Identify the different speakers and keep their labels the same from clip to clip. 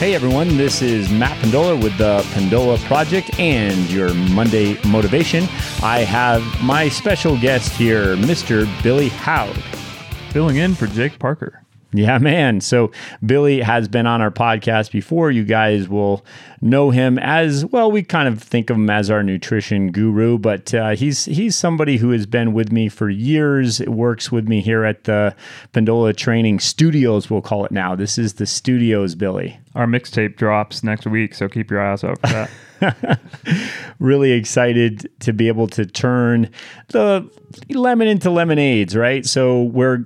Speaker 1: Hey everyone, this is Matt Pendola with the Pendola Project and your Monday motivation. I have my special guest here, Mr. Billy Howd.
Speaker 2: Filling in for Jake Parker.
Speaker 1: Yeah, man. So Billy has been on our podcast before. You guys will know him as well. We kind of think of him as our nutrition guru, but uh, he's he's somebody who has been with me for years. Works with me here at the Pendola Training Studios. We'll call it now. This is the studios, Billy.
Speaker 2: Our mixtape drops next week, so keep your eyes out for that.
Speaker 1: really excited to be able to turn the lemon into lemonades, right? So we're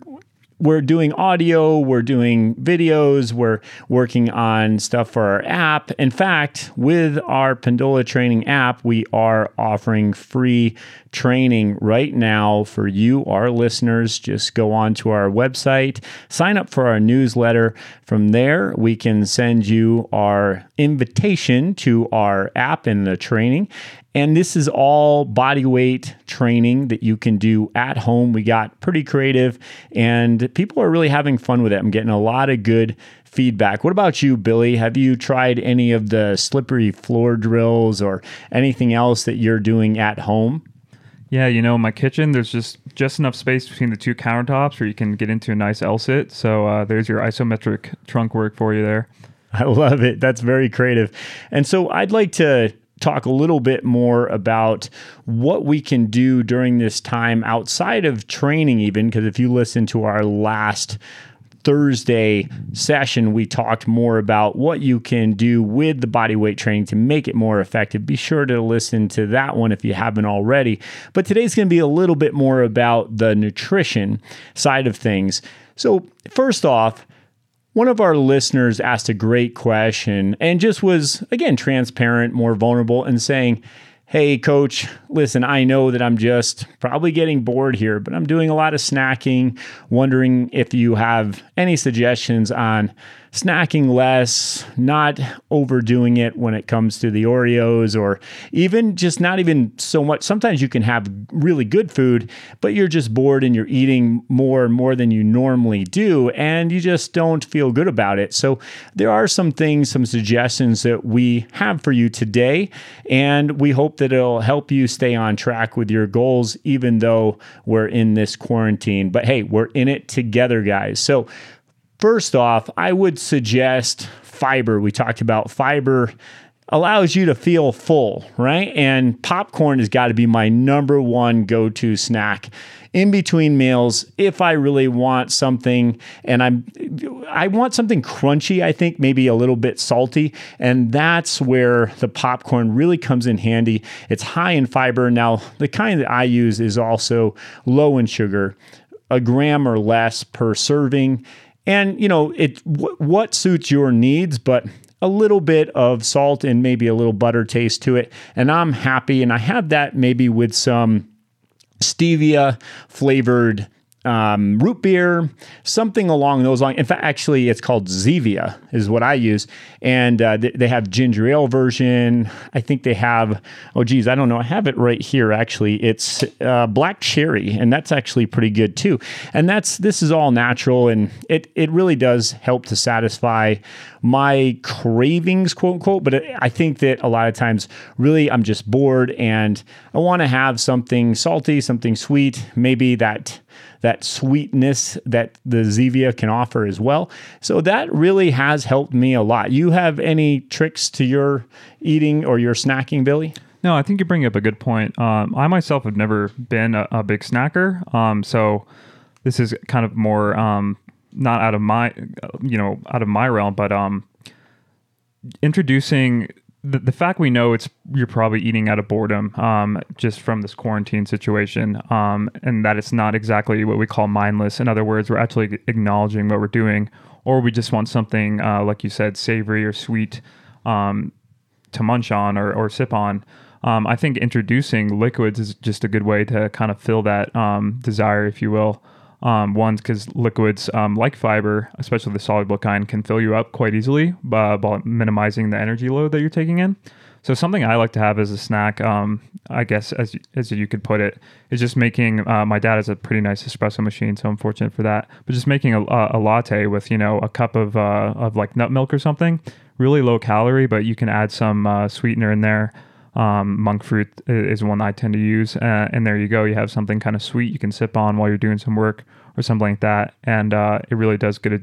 Speaker 1: we're doing audio, we're doing videos, we're working on stuff for our app. In fact, with our Pendola training app, we are offering free training right now for you, our listeners. Just go on to our website, sign up for our newsletter. From there, we can send you our invitation to our app and the training. And this is all body weight training that you can do at home. We got pretty creative and people are really having fun with it. I'm getting a lot of good feedback. What about you, Billy? Have you tried any of the slippery floor drills or anything else that you're doing at home?
Speaker 2: Yeah, you know, my kitchen, there's just just enough space between the two countertops where you can get into a nice L sit. So uh, there's your isometric trunk work for you there.
Speaker 1: I love it. That's very creative. And so I'd like to talk a little bit more about what we can do during this time outside of training, even because if you listen to our last Thursday session, we talked more about what you can do with the body weight training to make it more effective. Be sure to listen to that one if you haven't already. But today's going to be a little bit more about the nutrition side of things. So, first off, one of our listeners asked a great question and just was, again, transparent, more vulnerable, and saying, Hey, coach, listen, I know that I'm just probably getting bored here, but I'm doing a lot of snacking. Wondering if you have any suggestions on snacking less, not overdoing it when it comes to the Oreos, or even just not even so much. Sometimes you can have really good food, but you're just bored and you're eating more and more than you normally do, and you just don't feel good about it. So, there are some things, some suggestions that we have for you today, and we hope that it'll help you stay on track with your goals, even though we're in this quarantine. But hey, we're in it together, guys. So, First off, I would suggest fiber. We talked about fiber allows you to feel full, right? And popcorn has got to be my number one go to snack in between meals if I really want something and I'm I want something crunchy, I think maybe a little bit salty, and that's where the popcorn really comes in handy. It's high in fiber. Now, the kind that I use is also low in sugar, a gram or less per serving and you know it w- what suits your needs but a little bit of salt and maybe a little butter taste to it and i'm happy and i have that maybe with some stevia flavored um, root beer, something along those lines. In fact, actually, it's called Zevia, is what I use, and uh, they, they, have ginger ale version. I think they have. Oh, geez, I don't know. I have it right here. Actually, it's uh, black cherry, and that's actually pretty good too. And that's this is all natural, and it it really does help to satisfy my cravings, quote unquote. But I think that a lot of times, really, I'm just bored, and I want to have something salty, something sweet, maybe that that sweetness that the Zevia can offer as well. So that really has helped me a lot. You have any tricks to your eating or your snacking, Billy?
Speaker 2: No, I think you bring up a good point. Um, I myself have never been a, a big snacker, um, so this is kind of more um, not out of my, you know, out of my realm, but um, introducing the, the fact we know it's you're probably eating out of boredom um, just from this quarantine situation um, and that it's not exactly what we call mindless. In other words we're actually acknowledging what we're doing or we just want something uh, like you said savory or sweet um, to munch on or, or sip on. Um, i think introducing liquids is just a good way to kind of fill that um, desire if you will um, one, because liquids um, like fiber, especially the soluble kind, can fill you up quite easily by, by, minimizing the energy load that you're taking in. So something I like to have as a snack, um, I guess as as you could put it, is just making. Uh, my dad has a pretty nice espresso machine, so I'm fortunate for that. But just making a, a latte with you know a cup of uh, of like nut milk or something really low calorie, but you can add some uh, sweetener in there. Um, monk fruit is one I tend to use, uh, and there you go. You have something kind of sweet you can sip on while you're doing some work or something like that, and uh, it really does get a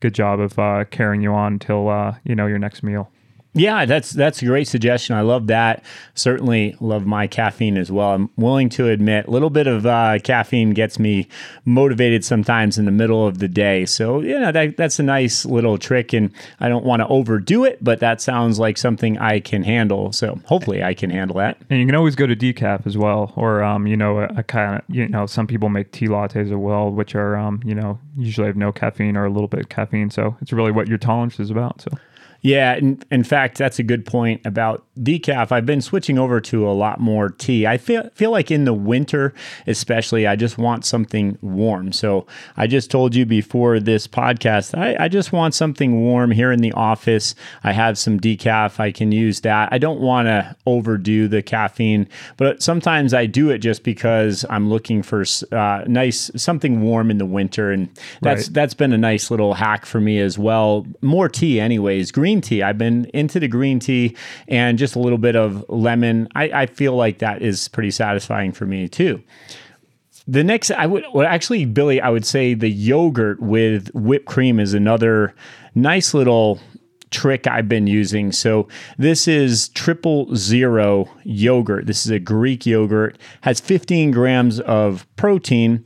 Speaker 2: good job of uh, carrying you on until uh, you know your next meal.
Speaker 1: Yeah, that's that's a great suggestion. I love that. Certainly love my caffeine as well. I'm willing to admit a little bit of uh, caffeine gets me motivated sometimes in the middle of the day. So you know that that's a nice little trick, and I don't want to overdo it, but that sounds like something I can handle. So hopefully I can handle that.
Speaker 2: And you can always go to decaf as well, or um, you know a, a kind of you know some people make tea lattes as well, which are um, you know usually have no caffeine or a little bit of caffeine. So it's really what your tolerance is about. So.
Speaker 1: Yeah, in, in fact, that's a good point about decaf. I've been switching over to a lot more tea. I feel feel like in the winter, especially, I just want something warm. So I just told you before this podcast, I, I just want something warm here in the office. I have some decaf. I can use that. I don't want to overdo the caffeine, but sometimes I do it just because I'm looking for uh, nice something warm in the winter, and that's right. that's been a nice little hack for me as well. More tea, anyways. Green green tea. I've been into the green tea and just a little bit of lemon. I, I feel like that is pretty satisfying for me too. The next, I would well, actually, Billy, I would say the yogurt with whipped cream is another nice little trick I've been using. So this is triple zero yogurt. This is a Greek yogurt, has 15 grams of protein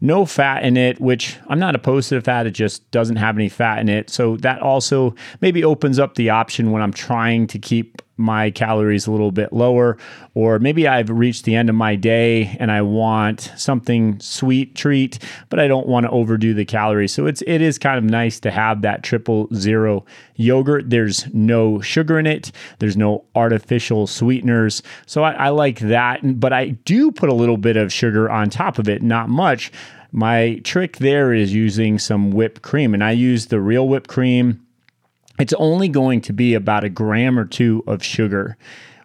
Speaker 1: no fat in it, which I'm not opposed to the fat. It just doesn't have any fat in it. So that also maybe opens up the option when I'm trying to keep my calories a little bit lower, or maybe I've reached the end of my day and I want something sweet treat, but I don't want to overdo the calories. So it's it is kind of nice to have that triple zero yogurt. There's no sugar in it. There's no artificial sweeteners. So I, I like that, but I do put a little bit of sugar on top of it, not much. My trick there is using some whipped cream, and I use the real whipped cream it's only going to be about a gram or two of sugar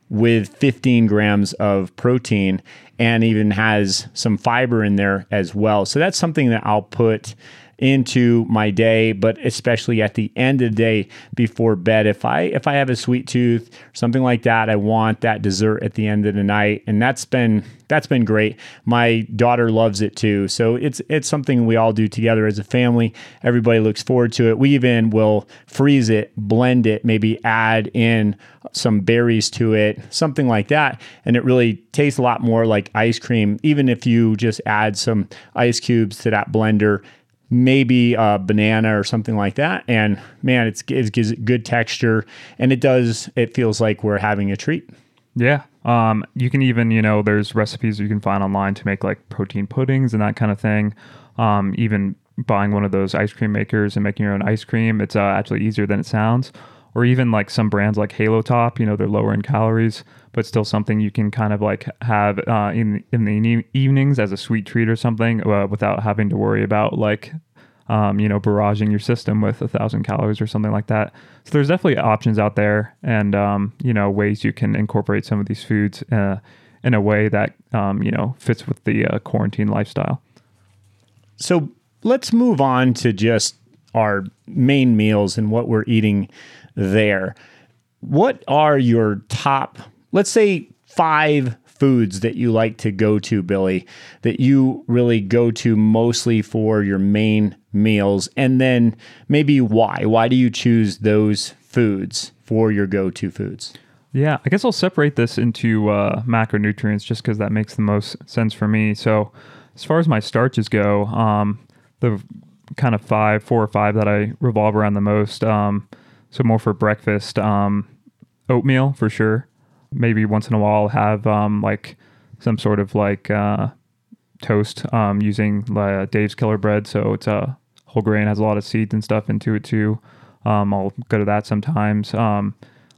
Speaker 1: with 15 grams of protein and even has some fiber in there as well. So that's something that I'll put into my day, but especially at the end of the day before bed. If I if I have a sweet tooth, something like that, I want that dessert at the end of the night, and that's been that's been great. My daughter loves it too, so it's it's something we all do together as a family. Everybody looks forward to it. We even will freeze it, blend it, maybe add in some berries to it, something like that, and it really tastes a lot more like ice cream. Even if you just add some ice cubes to that blender maybe a banana or something like that. And man, it's, it gives it good texture and it does, it feels like we're having a treat.
Speaker 2: Yeah. Um, you can even, you know, there's recipes you can find online to make like protein puddings and that kind of thing. Um, even buying one of those ice cream makers and making your own ice cream, it's uh, actually easier than it sounds. Or even like some brands like Halo Top, you know, they're lower in calories, but still something you can kind of like have uh, in in the evenings as a sweet treat or something uh, without having to worry about like um, you know, barraging your system with a thousand calories or something like that. So there's definitely options out there, and um, you know, ways you can incorporate some of these foods uh, in a way that um, you know fits with the uh, quarantine lifestyle.
Speaker 1: So let's move on to just our main meals and what we're eating there. What are your top, let's say, five foods that you like to go to, Billy, that you really go to mostly for your main meals? And then maybe why? Why do you choose those foods for your go to foods?
Speaker 2: Yeah, I guess I'll separate this into uh, macronutrients just because that makes the most sense for me. So, as far as my starches go, um, the kind of five, four or five that I revolve around the most. Um, so more for breakfast, um, oatmeal for sure maybe once in a while have um, like some sort of like uh, toast um, using uh, Dave's Killer Bread. So it's a whole grain, has a lot of seeds and stuff into it too. Um, I'll go to that sometimes. Um,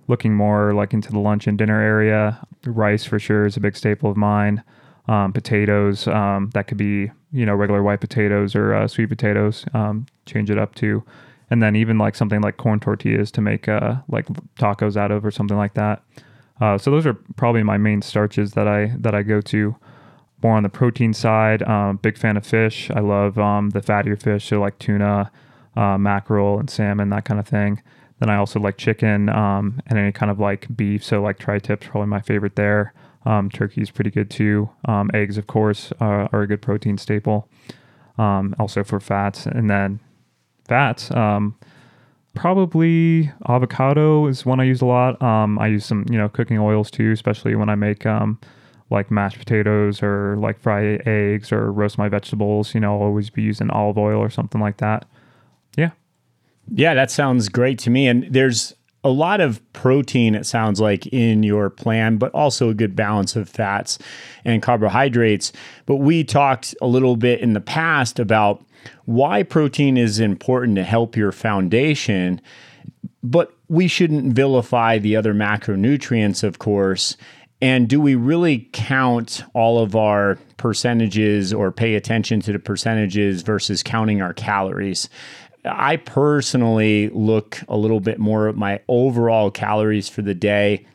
Speaker 2: looking more like into the lunch and dinner area, rice for sure is a big staple of mine. Um, potatoes, um, that could be you know regular white potatoes or uh, sweet potatoes. change it up to and then even like something like corn tortillas to make uh, like tacos out of or something like that. Uh, so those are probably my main starches that I that I go to. More on the protein side, um, big fan of fish. I love um, the fattier fish, so like tuna, uh, mackerel, and salmon, that kind of thing. Then I also like chicken um, and any kind of like beef. So like tri-tips probably my favorite there. Um, turkey is pretty good too. Um, eggs, of course, uh, are a good protein staple. Um, also for fats, and then fats. Um, probably avocado is one I use a lot. Um, I use some, you know, cooking oils too, especially when I make um, like mashed potatoes or like fry eggs or roast my vegetables. You know, I'll always be using olive oil or something like that. Yeah.
Speaker 1: Yeah, that sounds great to me. And there's a lot of protein, it sounds like, in your plan, but also a good balance of fats and carbohydrates. But we talked a little bit in the past about why protein is important to help your foundation, but we shouldn't vilify the other macronutrients, of course. And do we really count all of our percentages or pay attention to the percentages versus counting our calories? I personally look a little bit more at my overall calories for the day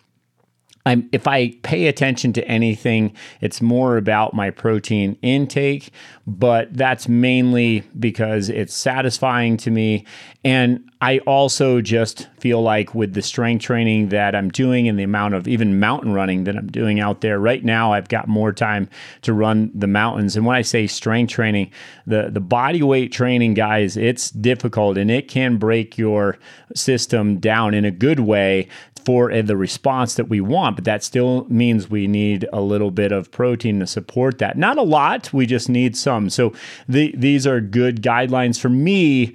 Speaker 1: I'm, if I pay attention to anything, it's more about my protein intake, but that's mainly because it's satisfying to me. And I also just feel like with the strength training that I'm doing and the amount of even mountain running that I'm doing out there right now, I've got more time to run the mountains. And when I say strength training, the, the body weight training, guys, it's difficult and it can break your system down in a good way for the response that we want, but that still means we need a little bit of protein to support that. Not a lot, we just need some. So the, these are good guidelines for me.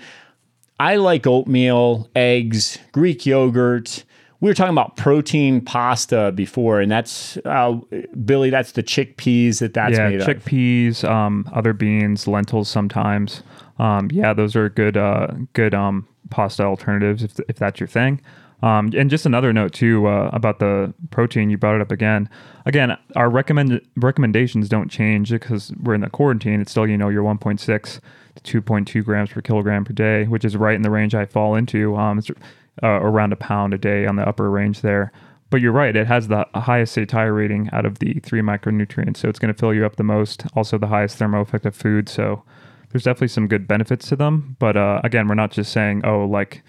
Speaker 1: I like oatmeal, eggs, Greek yogurt. We were talking about protein pasta before, and that's uh, Billy. That's the chickpeas that that's
Speaker 2: yeah,
Speaker 1: made
Speaker 2: of. chickpeas, um, other beans, lentils sometimes. Um, yeah, those are good, uh, good um, pasta alternatives if if that's your thing. Um, and just another note too uh, about the protein. You brought it up again. Again, our recommend recommendations don't change because we're in the quarantine. It's still you know your 1.6 to 2.2 grams per kilogram per day, which is right in the range I fall into. Um, it's uh, around a pound a day on the upper range there. But you're right; it has the highest satiety rating out of the three micronutrients, so it's going to fill you up the most. Also, the highest thermo thermoeffective food. So there's definitely some good benefits to them. But uh, again, we're not just saying, oh, like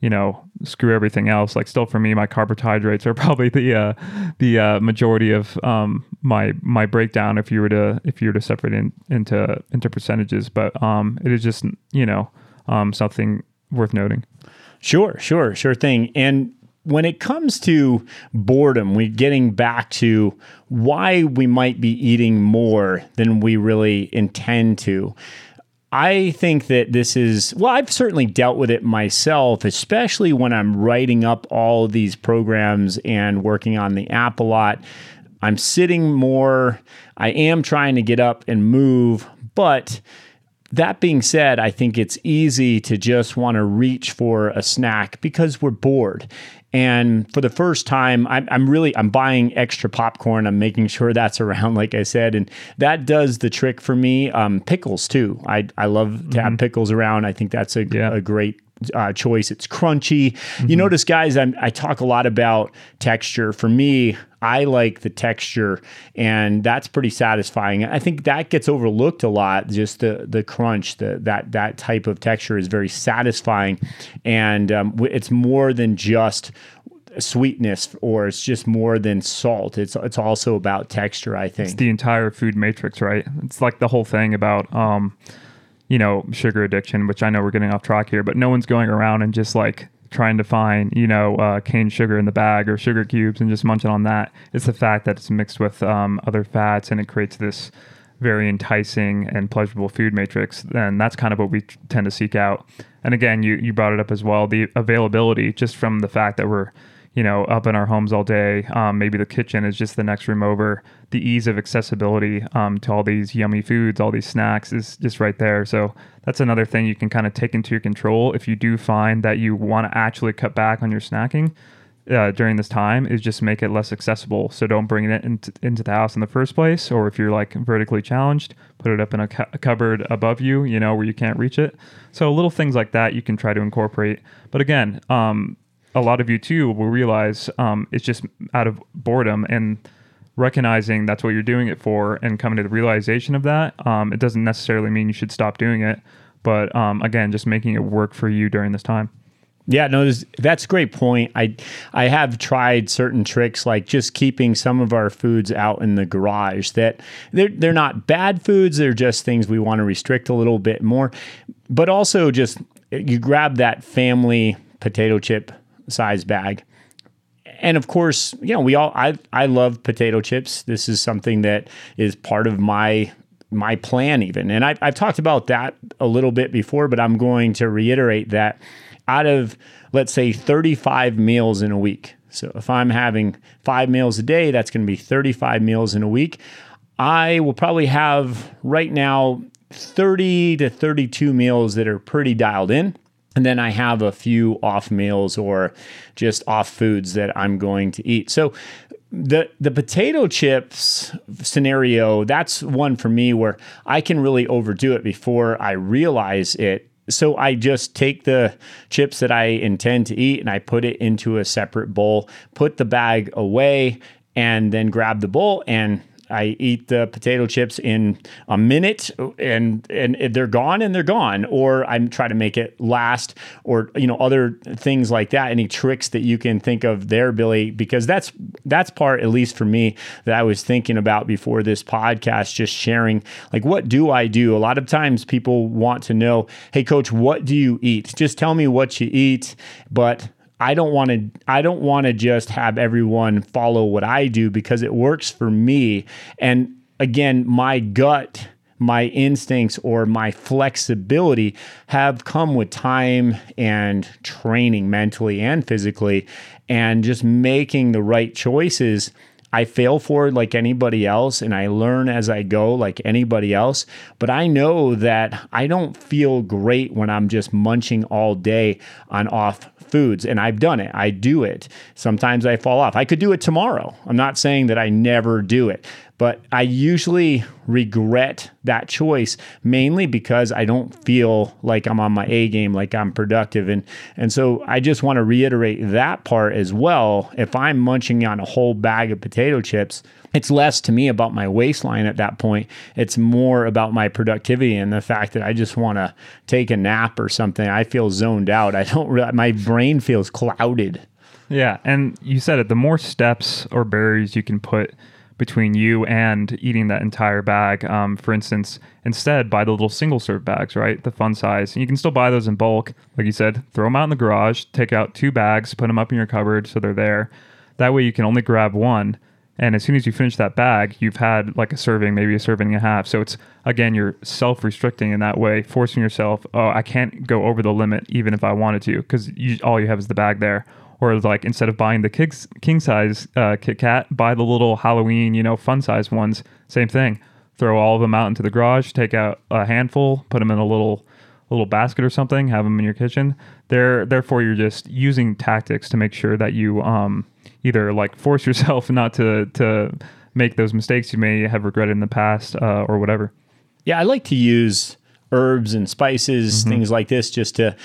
Speaker 2: you know, screw everything else. Like still for me, my carbohydrates are probably the uh, the uh, majority of um, my my breakdown. If you were to if you were to separate in, into into percentages, but um, it is just you know um, something worth noting.
Speaker 1: Sure, sure, sure thing. And when it comes to boredom, we getting back to why we might be eating more than we really intend to. I think that this is, well, I've certainly dealt with it myself, especially when I'm writing up all these programs and working on the app a lot. I'm sitting more, I am trying to get up and move, but that being said, I think it's easy to just want to reach for a snack because we're bored. And for the first time, I'm, I'm, really I'm buying extra popcorn. I'm making sure that's around, like I said, and that does the trick for me. Um, pickles too. I I love to mm-hmm. have pickles around. I think that's a, yeah. a great uh, choice. It's crunchy. Mm-hmm. You notice, guys, I'm, i talk a lot about texture. For me, I like the texture, and that's pretty satisfying. I think that gets overlooked a lot. Just the the crunch, the that that type of texture is very satisfying, and um, it's more than just sweetness or it's just more than salt it's it's also about texture i think
Speaker 2: it's the entire food matrix right it's like the whole thing about um you know, sugar addiction, which I know we're getting off track here, but no one's going around and just like trying to find, you know, uh, cane sugar in the bag or sugar cubes and just munching on that. It's the fact that it's mixed with um, other fats and it creates this very enticing and pleasurable food matrix. And that's kind of what we tend to seek out. And again, you, you brought it up as well the availability, just from the fact that we're you know, up in our homes all day. Um, maybe the kitchen is just the next room over. The ease of accessibility um, to all these yummy foods, all these snacks is just right there. So that's another thing you can kind of take into your control if you do find that you want to actually cut back on your snacking. Uh, during this time is just make it less accessible. So don't bring it into, into the house in the first place. Or if you're like vertically challenged, put it up in a, cu- a, cupboard above you, you know, where you can't reach it. So little things like that you can try to incorporate. But again, um, a lot of you too will realize um, it's just out of boredom and recognizing that's what you're doing it for and coming to the realization of that. Um, it doesn't necessarily mean you should stop doing it, but um, again, just making it work for you during this time.
Speaker 1: Yeah, no, that's a great point. I I have tried certain tricks like just keeping some of our foods out in the garage that they're they're not bad foods, they're just things we want to restrict a little bit more. But also just you grab that family potato chip size bag. And of course, you know, we all I I love potato chips. This is something that is part of my my plan even. And I I've talked about that a little bit before, but I'm going to reiterate that out of let's say 35 meals in a week. So if I'm having 5 meals a day, that's going to be 35 meals in a week. I will probably have right now 30 to 32 meals that are pretty dialed in. And then I have a few off meals or just off foods that I'm going to eat. So the the potato chips scenario, that's one for me where I can really overdo it before I realize it so I just take the chips that I intend to eat and I put it into a separate bowl, put the bag away, and then grab the bowl and I eat the potato chips in a minute and and they're gone and they're gone or I try to make it last or you know other things like that. Any tricks that you can think of there Billy because that's that's part at least for me that I was thinking about before this podcast just sharing like what do I do? A lot of times people want to know hey coach what do you eat? Just tell me what you eat but I don't want to I don't want to just have everyone follow what I do because it works for me. And again my gut my instincts or my flexibility have come with time and training mentally and physically and just making the right choices I fail forward like anybody else and I learn as I go like anybody else. But I know that I don't feel great when I'm just munching all day on off foods. And I've done it. I do it. Sometimes I fall off. I could do it tomorrow. I'm not saying that I never do it, but I usually regret that choice mainly because I don't feel like I'm on my A game, like I'm productive. And and so I just want to reiterate that part as well. If I'm munching on a whole bag of potato chips, it's less to me about my waistline at that point. It's more about my productivity and the fact that I just want to take a nap or something. I feel zoned out. I don't really, my brain feels clouded.
Speaker 2: Yeah, and you said it. The more steps or barriers you can put between you and eating that entire bag. Um, for instance, instead buy the little single serve bags, right? The fun size. And you can still buy those in bulk. Like you said, throw them out in the garage, take out two bags, put them up in your cupboard so they're there. That way you can only grab one. And as soon as you finish that bag, you've had like a serving, maybe a serving and a half. So it's again, you're self restricting in that way, forcing yourself, oh, I can't go over the limit even if I wanted to, because all you have is the bag there or like instead of buying the king, king size uh, Kit Kat, buy the little Halloween, you know, fun size ones. Same thing. Throw all of them out into the garage. Take out a handful, put them in a little little basket or something. Have them in your kitchen. There, therefore, you're just using tactics to make sure that you um, either like force yourself not to to make those mistakes you may have regretted in the past uh, or whatever.
Speaker 1: Yeah, I like to use herbs and spices, mm-hmm. things like this, just to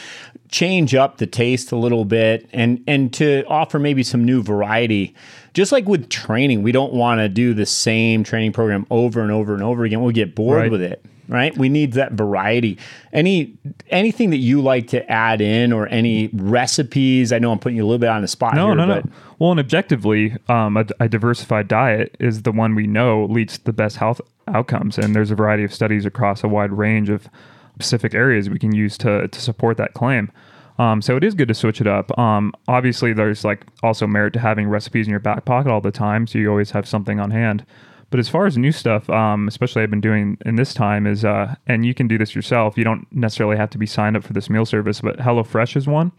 Speaker 1: change up the taste a little bit and and to offer maybe some new variety. Just like with training, we don't want to do the same training program over and over and over again. We'll get bored right. with it right we need that variety any anything that you like to add in or any recipes i know i'm putting you a little bit on the spot
Speaker 2: no
Speaker 1: here,
Speaker 2: no no well and objectively um, a, a, diversified diet is the one we know leads to the best health outcomes and there's a variety of studies across a wide range of specific areas we can use to, to support that claim um, so it is good to switch it up. Um, obviously, there's like also merit to having recipes in your back pocket all the time, so you always have something on hand. But as far as new stuff, um, especially I've been doing in this time is, uh, and you can do this yourself. You don't necessarily have to be signed up for this meal service, but HelloFresh is one.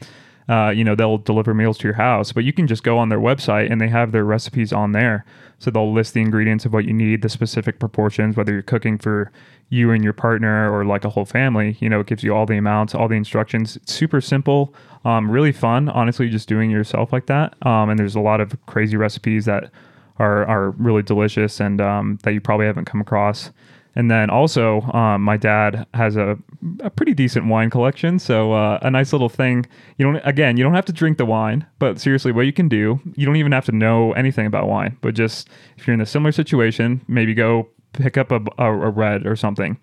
Speaker 2: Uh, you know, they'll deliver meals to your house, but you can just go on their website and they have their recipes on there. So they'll list the ingredients of what you need, the specific proportions, whether you're cooking for you and your partner or like a whole family. You know, it gives you all the amounts, all the instructions. It's super simple, um, really fun. Honestly, just doing yourself like that. Um, and there's a lot of crazy recipes that are are really delicious and um, that you probably haven't come across. And then also, um, my dad has a, a pretty decent wine collection. So uh, a nice little thing. You don't again, you don't have to drink the wine, but seriously, what you can do, you don't even have to know anything about wine. But just if you're in a similar situation, maybe go pick up a, a, a red or something,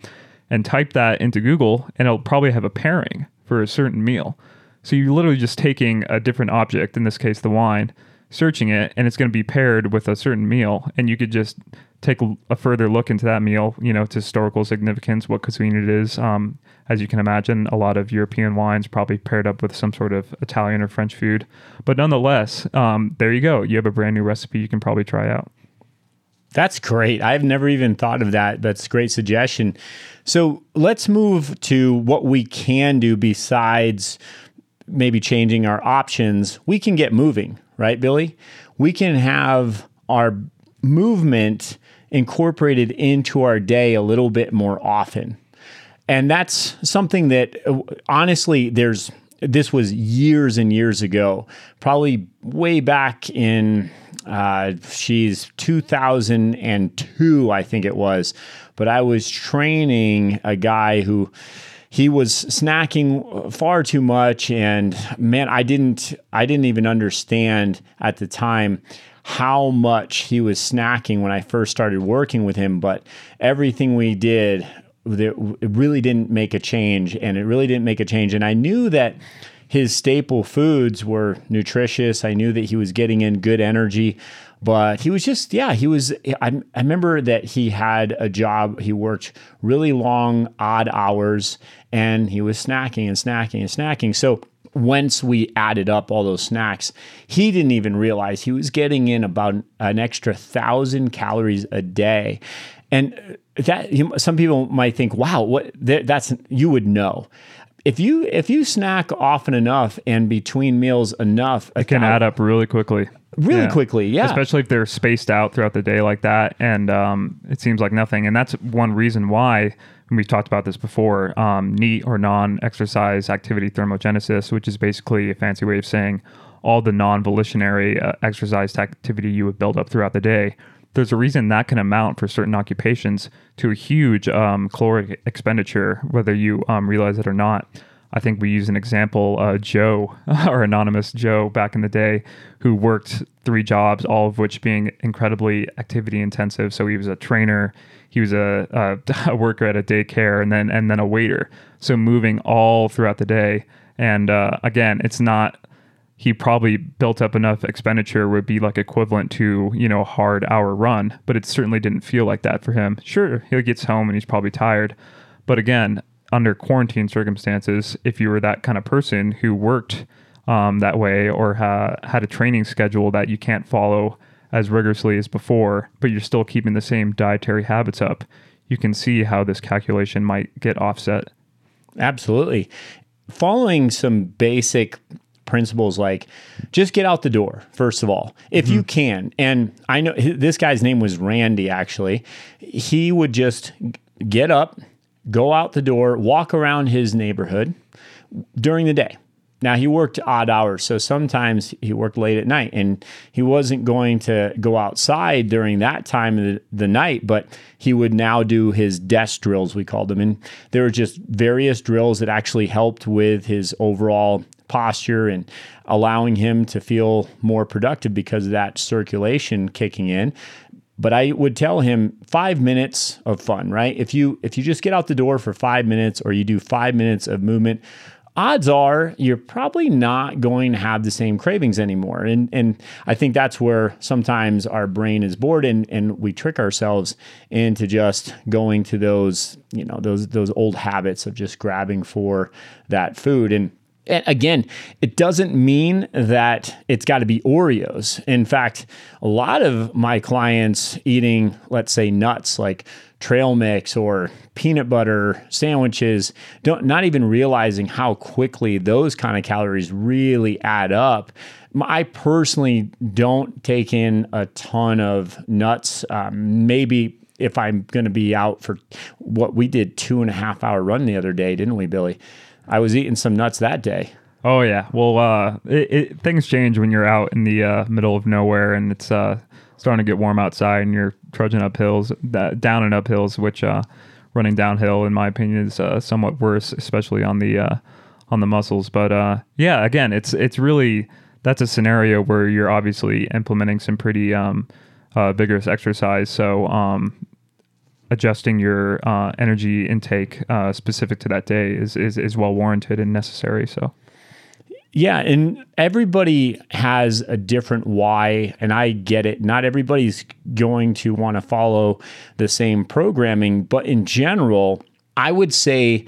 Speaker 2: and type that into Google, and it'll probably have a pairing for a certain meal. So you're literally just taking a different object, in this case the wine, searching it, and it's going to be paired with a certain meal, and you could just take a, further look into that meal, you know, to historical significance, what cuisine it is. Um, as you can imagine, a lot of European wines probably paired up with some sort of Italian or French food. But nonetheless, um, there you go. You have a brand new recipe you can probably try out.
Speaker 1: That's great. I've never even thought of that. That's a great suggestion. So let's move to what we can do besides maybe changing our options. We can get moving, right, Billy? We can have our movement incorporated into our day a little bit more often. And that's something that honestly, there's this was years and years ago, probably way back in uh, she's 2002, I think it was. But I was training a guy who he was snacking far too much and man i didn't i didn't even understand at the time how much he was snacking when i first started working with him but everything we did it really didn't make a change and it really didn't make a change. And i knew that his staple foods were nutritious. I knew that he was getting in good energy, but he was just, yeah, he was. I, I remember that he had a job, he worked really long, odd hours, and he was snacking and snacking and snacking. So, once we added up all those snacks, he didn't even realize he was getting in about an extra thousand calories a day. And that some people might think, wow, what that's you would know if you if you snack often enough and between meals enough,
Speaker 2: it can add up really quickly.
Speaker 1: Really yeah. quickly, yeah.
Speaker 2: Especially if they're spaced out throughout the day like that, and um, it seems like nothing. And that's one reason why and we've talked about this before. Um, NEAT or non-exercise activity thermogenesis, which is basically a fancy way of saying all the non-volitionary uh, exercise activity you would build up throughout the day there's a reason that can amount for certain occupations to a huge um, caloric expenditure, whether you um, realize it or not. I think we use an example, uh, Joe, our anonymous Joe back in the day, who worked three jobs, all of which being incredibly activity intensive. So he was a trainer, he was a, a, a worker at a daycare, and then and then a waiter. So moving all throughout the day. And uh, again, it's not he probably built up enough expenditure would be like equivalent to you know a hard hour run but it certainly didn't feel like that for him. Sure he gets home and he's probably tired but again under quarantine circumstances if you were that kind of person who worked um, that way or ha- had a training schedule that you can't follow as rigorously as before but you're still keeping the same dietary habits up you can see how this calculation might get offset.
Speaker 1: Absolutely. Following some basic principles like just get out the door first of all if mm-hmm. you can and i know this guy's name was randy actually he would just get up go out the door walk around his neighborhood during the day now he worked odd hours, so sometimes he worked late at night, and he wasn't going to go outside during that time of the, the, night. But he would now do his desk drills, we called them, and there were just various drills that actually helped with his overall posture and allowing him to feel more productive because of that circulation kicking in but I would tell him 5 minutes of fun, right? If you if you just get out the door for 5 minutes or you do 5 minutes of movement, odds are you're probably not going to have the same cravings anymore. And and I think that's where sometimes our brain is bored and, and we trick ourselves into just going to those, you know, those those old habits of just grabbing for that food. And again, it doesn't mean that it's got to be Oreos. In fact, a lot of my clients eating, let's say, nuts like trail mix or peanut butter sandwiches, don't not even realizing how quickly those kind of calories really add up. I personally don't take in a ton of nuts. Um, maybe if I'm going to be out for what we did two and a half hour run the other day, didn't we, Billy? I was eating some nuts that day.
Speaker 2: Oh yeah. Well, uh, it, it, things change when you're out in the uh, middle of nowhere and it's uh, starting to get warm outside and you're trudging up hills, down and up hills, which uh, running downhill, in my opinion, is uh, somewhat worse, especially on the uh, on the muscles. But yeah, again, it's it's really that's a scenario where you're obviously implementing some pretty um, vigorous exercise. So um, adjusting your uh, energy intake uh, specific to that day is, is is well warranted and necessary. So,
Speaker 1: Yeah, and everybody has a different why, and I get it. Not everybody's going to want to follow the same programming, but in general, I would say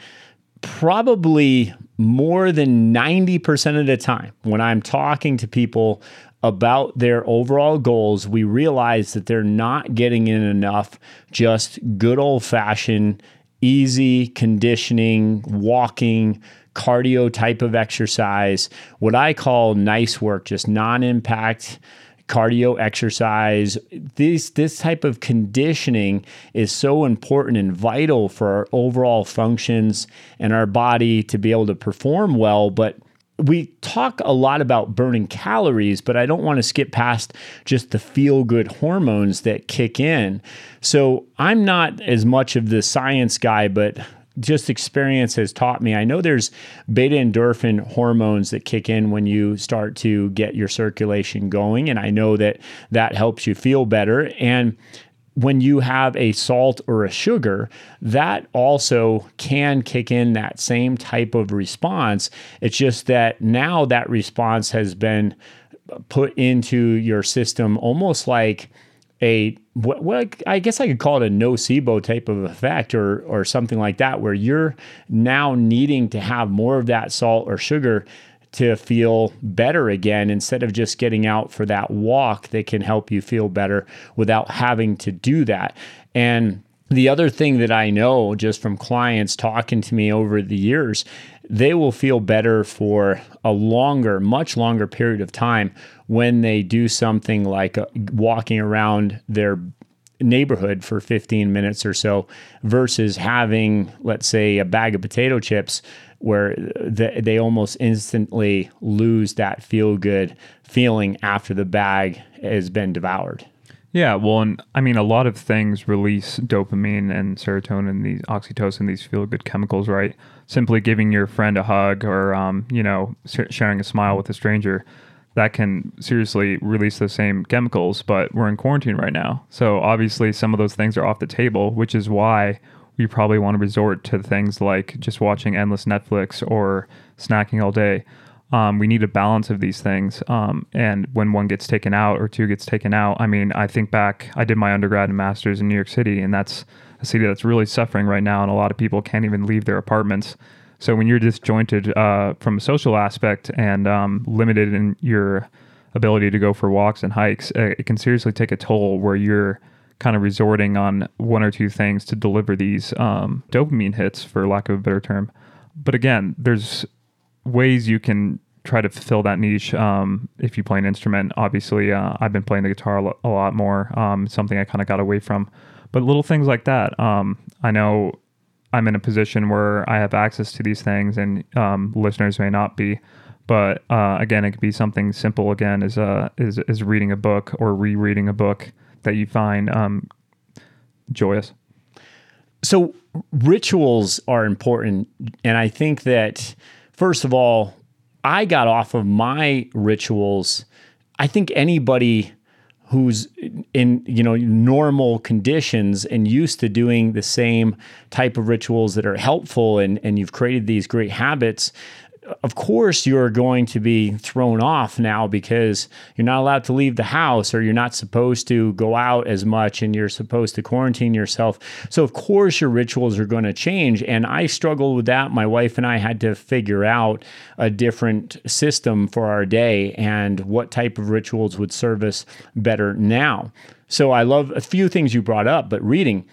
Speaker 1: probably more than 90% of the time when I'm talking to people about their overall goals, we realize that they're not getting in enough just good old fashioned, easy conditioning, walking, cardio type of exercise, what I call nice work, just non impact cardio exercise. This this type of conditioning is so important and vital for our overall functions and our body to be able to perform well but we talk a lot about burning calories, but I don't want to skip past just the feel good hormones that kick in. So I'm not as much of the science guy, but just experience has taught me. I know there's beta endorphin hormones that kick in when you start to get your circulation going. And I know that that helps you feel better. And when you have a salt or a sugar, that also can kick in that same type of response. It's just that now that response has been put into your system almost like a what, what, I guess I could call it a nocebo type of effect or or something like that, where you're now needing to have more of that salt or sugar to feel better again instead of just getting out for that walk that can help you feel better without having to do that. And the other thing that I know just from clients talking to me over the years, they will feel better for a longer, much longer period of time when they do something like uh, walking around their neighborhood for 15 minutes or so versus having, let's say, a bag of potato chips where they almost instantly lose that feel good feeling after the bag has been devoured.
Speaker 2: Yeah, well, and I mean, a lot of things release dopamine and serotonin, these oxytocin, these feel good chemicals, right? Simply giving your friend a hug or, um, you know, sharing a smile with a stranger that can seriously release those same chemicals, but we're in quarantine right now. So obviously some of those things are off the table, which is why we probably want to resort to things like just watching endless Netflix or snacking all day. Um, we need a balance of these things. Um, and when one gets taken out or two gets taken out, I mean, I think back, I did my undergrad and master's in New York City, and that's a city that's really suffering right now. And a lot of people can't even leave their apartments so when you're disjointed uh, from a social aspect and um, limited in your ability to go for walks and hikes, uh, it can seriously take a toll where you're kind of resorting on one or two things to deliver these um, dopamine hits, for lack of a better term. But again, there's ways you can try to fill that niche um, if you play an instrument. Obviously, uh, I've been playing the guitar a, lo- a lot more, um, something I kind of got away from. But little things like that. Um, I know I'm in a position where I have access to these things, and um, listeners may not be. But uh, again, it could be something simple. Again, is uh, is is reading a book or rereading a book that you find um, joyous.
Speaker 1: So rituals are important, and I think that first of all, I got off of my rituals. I think anybody who's in you know normal conditions and used to doing the same type of rituals that are helpful and and you've created these great habits of course you're going to be thrown off now because you're not allowed to leave the house or you're not supposed to go out as much and you're supposed to quarantine yourself. So of course your rituals are going to change and I struggled with that. My wife and I had to figure out a different system for our day and what type of rituals would serve us better now. So I love a few things you brought up, but reading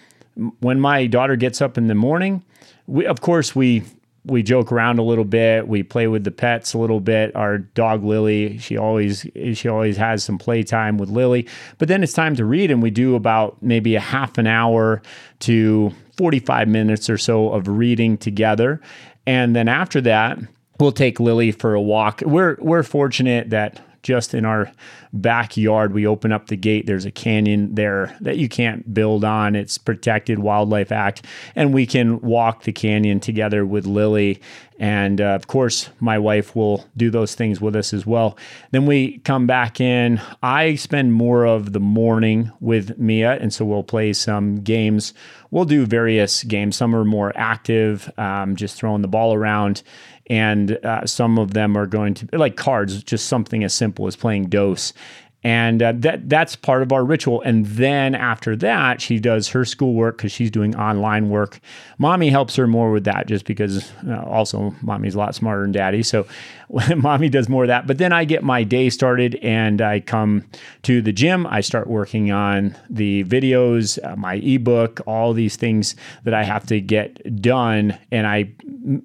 Speaker 1: when my daughter gets up in the morning, we of course we we joke around a little bit. We play with the pets a little bit. Our dog Lily, she always she always has some playtime with Lily. But then it's time to read, and we do about maybe a half an hour to 45 minutes or so of reading together. And then after that, we'll take Lily for a walk. We're we're fortunate that just in our backyard. We open up the gate. There's a canyon there that you can't build on. It's protected Wildlife Act, and we can walk the canyon together with Lily. And uh, of course, my wife will do those things with us as well. Then we come back in. I spend more of the morning with Mia, and so we'll play some games. We'll do various games. Some are more active, um, just throwing the ball around and uh, some of them are going to like cards, just something as simple as playing dose and uh, that that's part of our ritual. And then after that she does her schoolwork because she's doing online work. Mommy helps her more with that just because uh, also mommy's a lot smarter than daddy. So mommy does more of that. But then i get my day started and i come to the gym. I start working on the videos uh, my ebook all these things that i have to get done. And i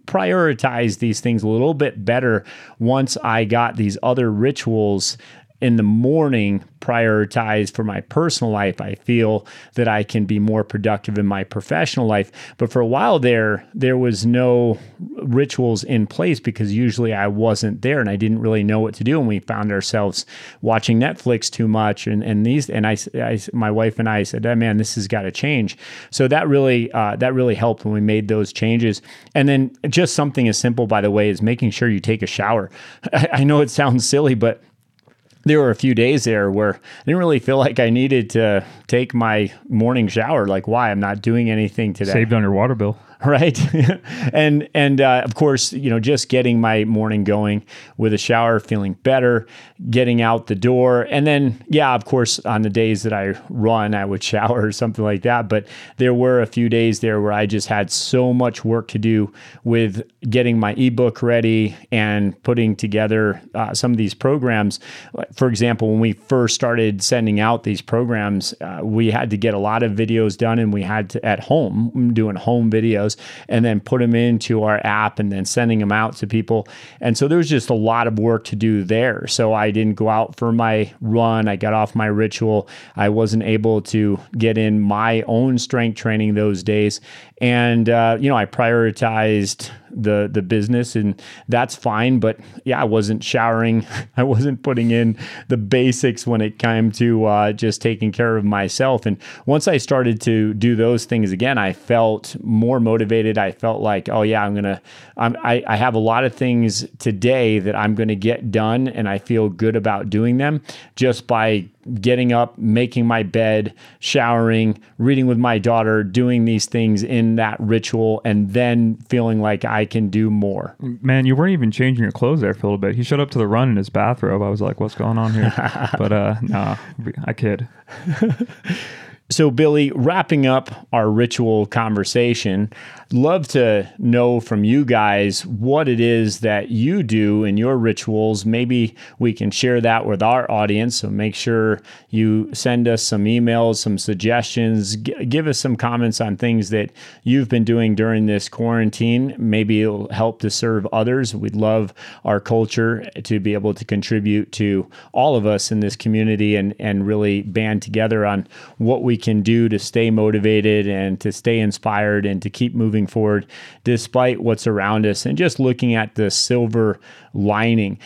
Speaker 1: prioritize these things a little bit better once i got these other rituals in the morning prioritize for my personal life, I feel that I can be more productive in my professional life. But for a while there, there was no rituals in place because usually I wasn't there and I didn't really know what to do. And we found ourselves watching Netflix too much. And, and these, and I, I my wife and I said, oh, man, this has got to change. So that really, uh, that really helped when we made those changes. And then just something as simple, by the way, is making sure you take a shower. I, I know it sounds silly, but there were a few days there where I didn't really feel like I needed to take my morning shower. Like, why? I'm not doing anything today.
Speaker 2: Saved on your water bill.
Speaker 1: right? and and uh, of course, you know, just getting my morning going with a shower, feeling better, getting out the door, and then yeah, of course, on the days that I run, I would shower or something like that. But there were a few days there where I just had so much work to do with getting my ebook ready and putting together uh, some of these programs. For example, when we first started sending out these programs, uh, we had to get a lot of videos done, and we had to at home doing home videos and then put them into our app and then sending them out to people. And so there was just a lot of work to do there. So I didn't go out for my run. I got off my ritual. I wasn't able to get in my own strength training those days. And, uh, you know, I prioritized the the business and that's fine but yeah i wasn't showering. I wasn't putting in the basics when it came to uh, just taking care of myself. And once i started to do those things again i felt more motivated. I felt like oh yeah i'm gonna I'm, I, I have a lot of things today that i'm gonna get done and i feel good about doing them just by getting up, making my bed, showering, reading with my daughter, doing these things in that ritual, and then feeling like I can do more.
Speaker 2: Man, you weren't even changing your clothes there for a little bit. He showed up to the run in his bathrobe. I was like, what's going on here? but uh, nah, I kid.
Speaker 1: So, Billy, wrapping up our ritual conversation, love to know from you guys what it is that you do in your rituals. Maybe we can share that with our audience. So, make sure you send us some emails, some suggestions, G- give us some comments on things that you've been doing during this quarantine. Maybe it'll help to serve others. We'd love our culture to be able to contribute to all of us in this community and, and really band together on what we can do to stay motivated and to stay inspired and to keep moving forward despite what's around us and just looking at the silver lining.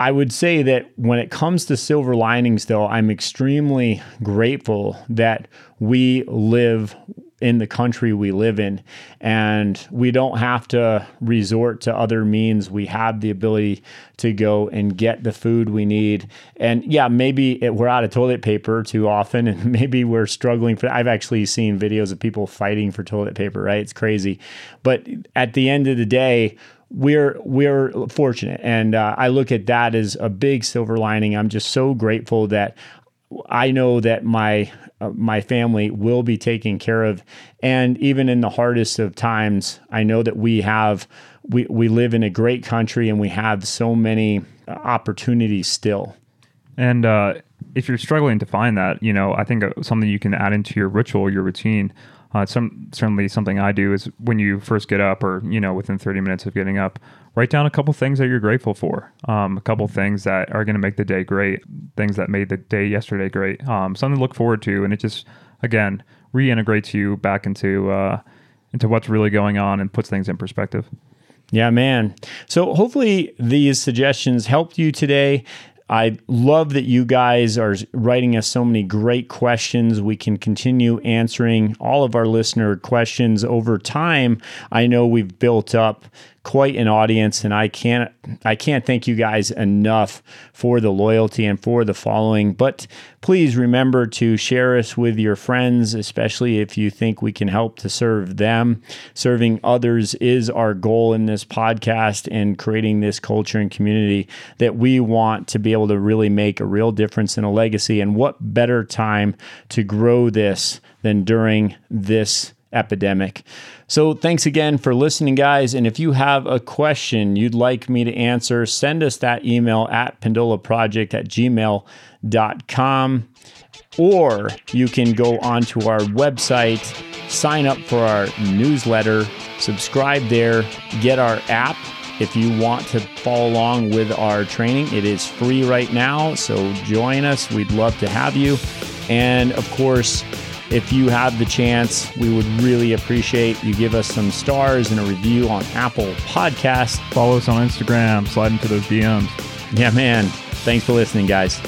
Speaker 1: I would say that when it comes to silver linings, though, I'm extremely grateful that we live in the country we live in. And we don't have to resort to other means. We have the ability to go and get the food we need. And yeah, maybe it, we're out of toilet paper too often, and maybe we're struggling for. I've actually seen videos of people fighting for toilet paper, right? It's crazy. But at the end of the day, we're we're fortunate and uh, i look at that as a big silver lining i'm just so grateful that I know that my uh, my family will be taken care of, and even in the hardest of times, I know that we have we we live in a great country and we have so many uh, opportunities still.
Speaker 2: And uh, if you're struggling to find that, you know, I think uh, something you can add into your ritual, your routine. Uh, some certainly something I do is when you first get up, or you know, within 30 minutes of getting up, write down a couple things that you're grateful for. Um, a couple things that are going to make the day great. Things that made the day yesterday great. Um, something to look forward to, and it just again reintegrates you back into uh, into what's really going on and puts things in perspective.
Speaker 1: Yeah, man. So hopefully these suggestions helped you today. I love that you guys are writing us so many great questions. We can continue answering all of our listener questions over time. I know we've built up quite an audience, and I can't I can't thank you guys enough for the loyalty and for the following. But please remember to share us with your friends, especially if you think we can help to serve them. Serving others is our goal in this podcast and creating this culture and community that we want to be able to really make a real difference in a legacy. And what better time to grow this than during this epidemic. So, thanks again for listening, guys. And if you have a question you'd like me to answer, send us that email at pendolaproject at gmail.com. Or you can go onto our website, sign up for our newsletter, subscribe there, get our app if you want to follow along with our training. It is free right now, so join us. We'd love to have you. And of course, if you have the chance, we would really appreciate you give us some stars and a review on Apple Podcast.
Speaker 2: Follow us on Instagram, slide into those DMs.
Speaker 1: Yeah, man. Thanks for listening, guys.